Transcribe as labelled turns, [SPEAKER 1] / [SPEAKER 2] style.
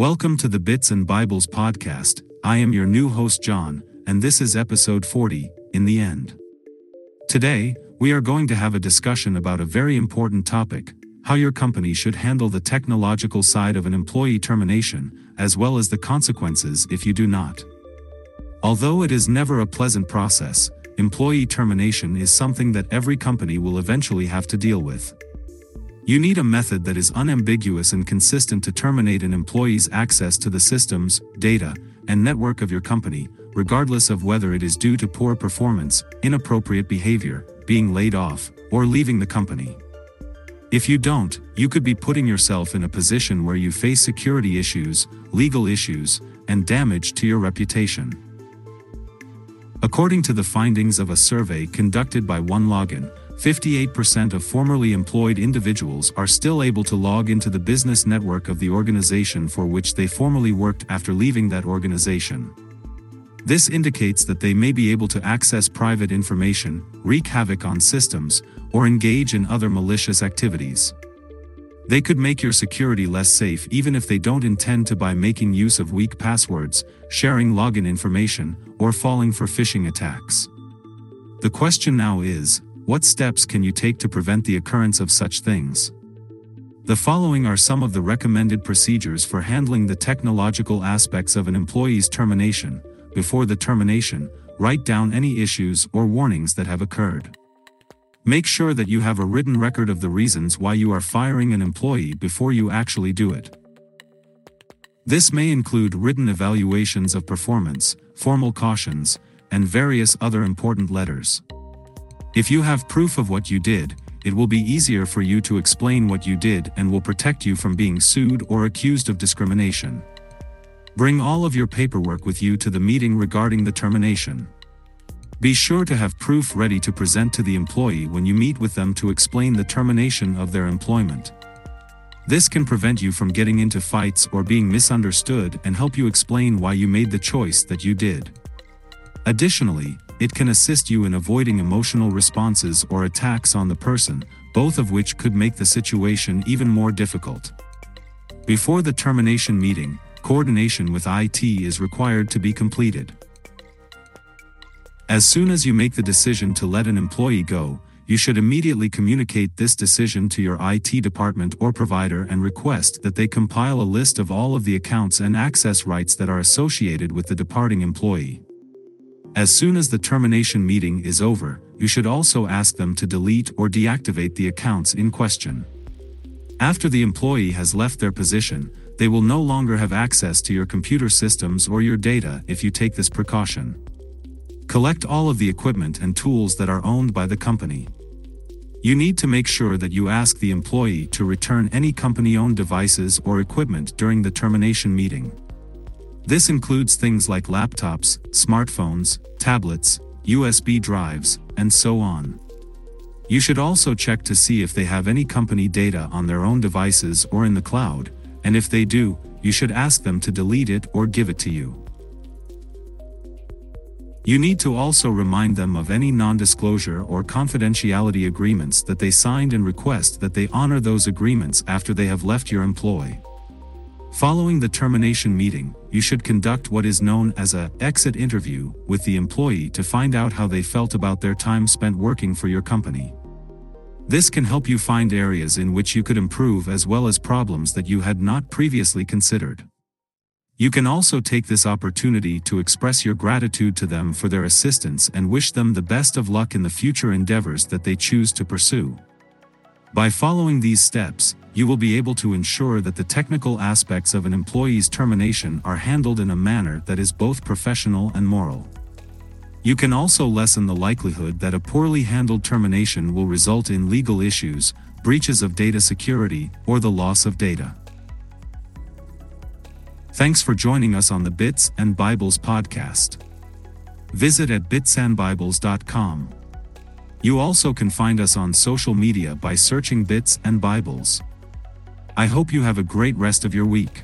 [SPEAKER 1] Welcome to the Bits and Bibles podcast. I am your new host, John, and this is episode 40 In the End. Today, we are going to have a discussion about a very important topic how your company should handle the technological side of an employee termination, as well as the consequences if you do not. Although it is never a pleasant process, employee termination is something that every company will eventually have to deal with. You need a method that is unambiguous and consistent to terminate an employee's access to the systems, data, and network of your company, regardless of whether it is due to poor performance, inappropriate behavior, being laid off, or leaving the company. If you don't, you could be putting yourself in a position where you face security issues, legal issues, and damage to your reputation. According to the findings of a survey conducted by OneLogin, 58% of formerly employed individuals are still able to log into the business network of the organization for which they formerly worked after leaving that organization. This indicates that they may be able to access private information, wreak havoc on systems, or engage in other malicious activities. They could make your security less safe even if they don't intend to by making use of weak passwords, sharing login information, or falling for phishing attacks. The question now is, what steps can you take to prevent the occurrence of such things? The following are some of the recommended procedures for handling the technological aspects of an employee's termination. Before the termination, write down any issues or warnings that have occurred. Make sure that you have a written record of the reasons why you are firing an employee before you actually do it. This may include written evaluations of performance, formal cautions, and various other important letters. If you have proof of what you did, it will be easier for you to explain what you did and will protect you from being sued or accused of discrimination. Bring all of your paperwork with you to the meeting regarding the termination. Be sure to have proof ready to present to the employee when you meet with them to explain the termination of their employment. This can prevent you from getting into fights or being misunderstood and help you explain why you made the choice that you did. Additionally, it can assist you in avoiding emotional responses or attacks on the person, both of which could make the situation even more difficult. Before the termination meeting, coordination with IT is required to be completed. As soon as you make the decision to let an employee go, you should immediately communicate this decision to your IT department or provider and request that they compile a list of all of the accounts and access rights that are associated with the departing employee. As soon as the termination meeting is over, you should also ask them to delete or deactivate the accounts in question. After the employee has left their position, they will no longer have access to your computer systems or your data if you take this precaution. Collect all of the equipment and tools that are owned by the company. You need to make sure that you ask the employee to return any company owned devices or equipment during the termination meeting. This includes things like laptops, smartphones, tablets, USB drives, and so on. You should also check to see if they have any company data on their own devices or in the cloud, and if they do, you should ask them to delete it or give it to you. You need to also remind them of any non-disclosure or confidentiality agreements that they signed and request that they honor those agreements after they have left your employ. Following the termination meeting, you should conduct what is known as a exit interview with the employee to find out how they felt about their time spent working for your company. This can help you find areas in which you could improve as well as problems that you had not previously considered. You can also take this opportunity to express your gratitude to them for their assistance and wish them the best of luck in the future endeavors that they choose to pursue. By following these steps, you will be able to ensure that the technical aspects of an employee's termination are handled in a manner that is both professional and moral. You can also lessen the likelihood that a poorly handled termination will result in legal issues, breaches of data security, or the loss of data. Thanks for joining us on the Bits and Bibles podcast. Visit at bitsandbibles.com. You also can find us on social media by searching Bits and Bibles. I hope you have a great rest of your week.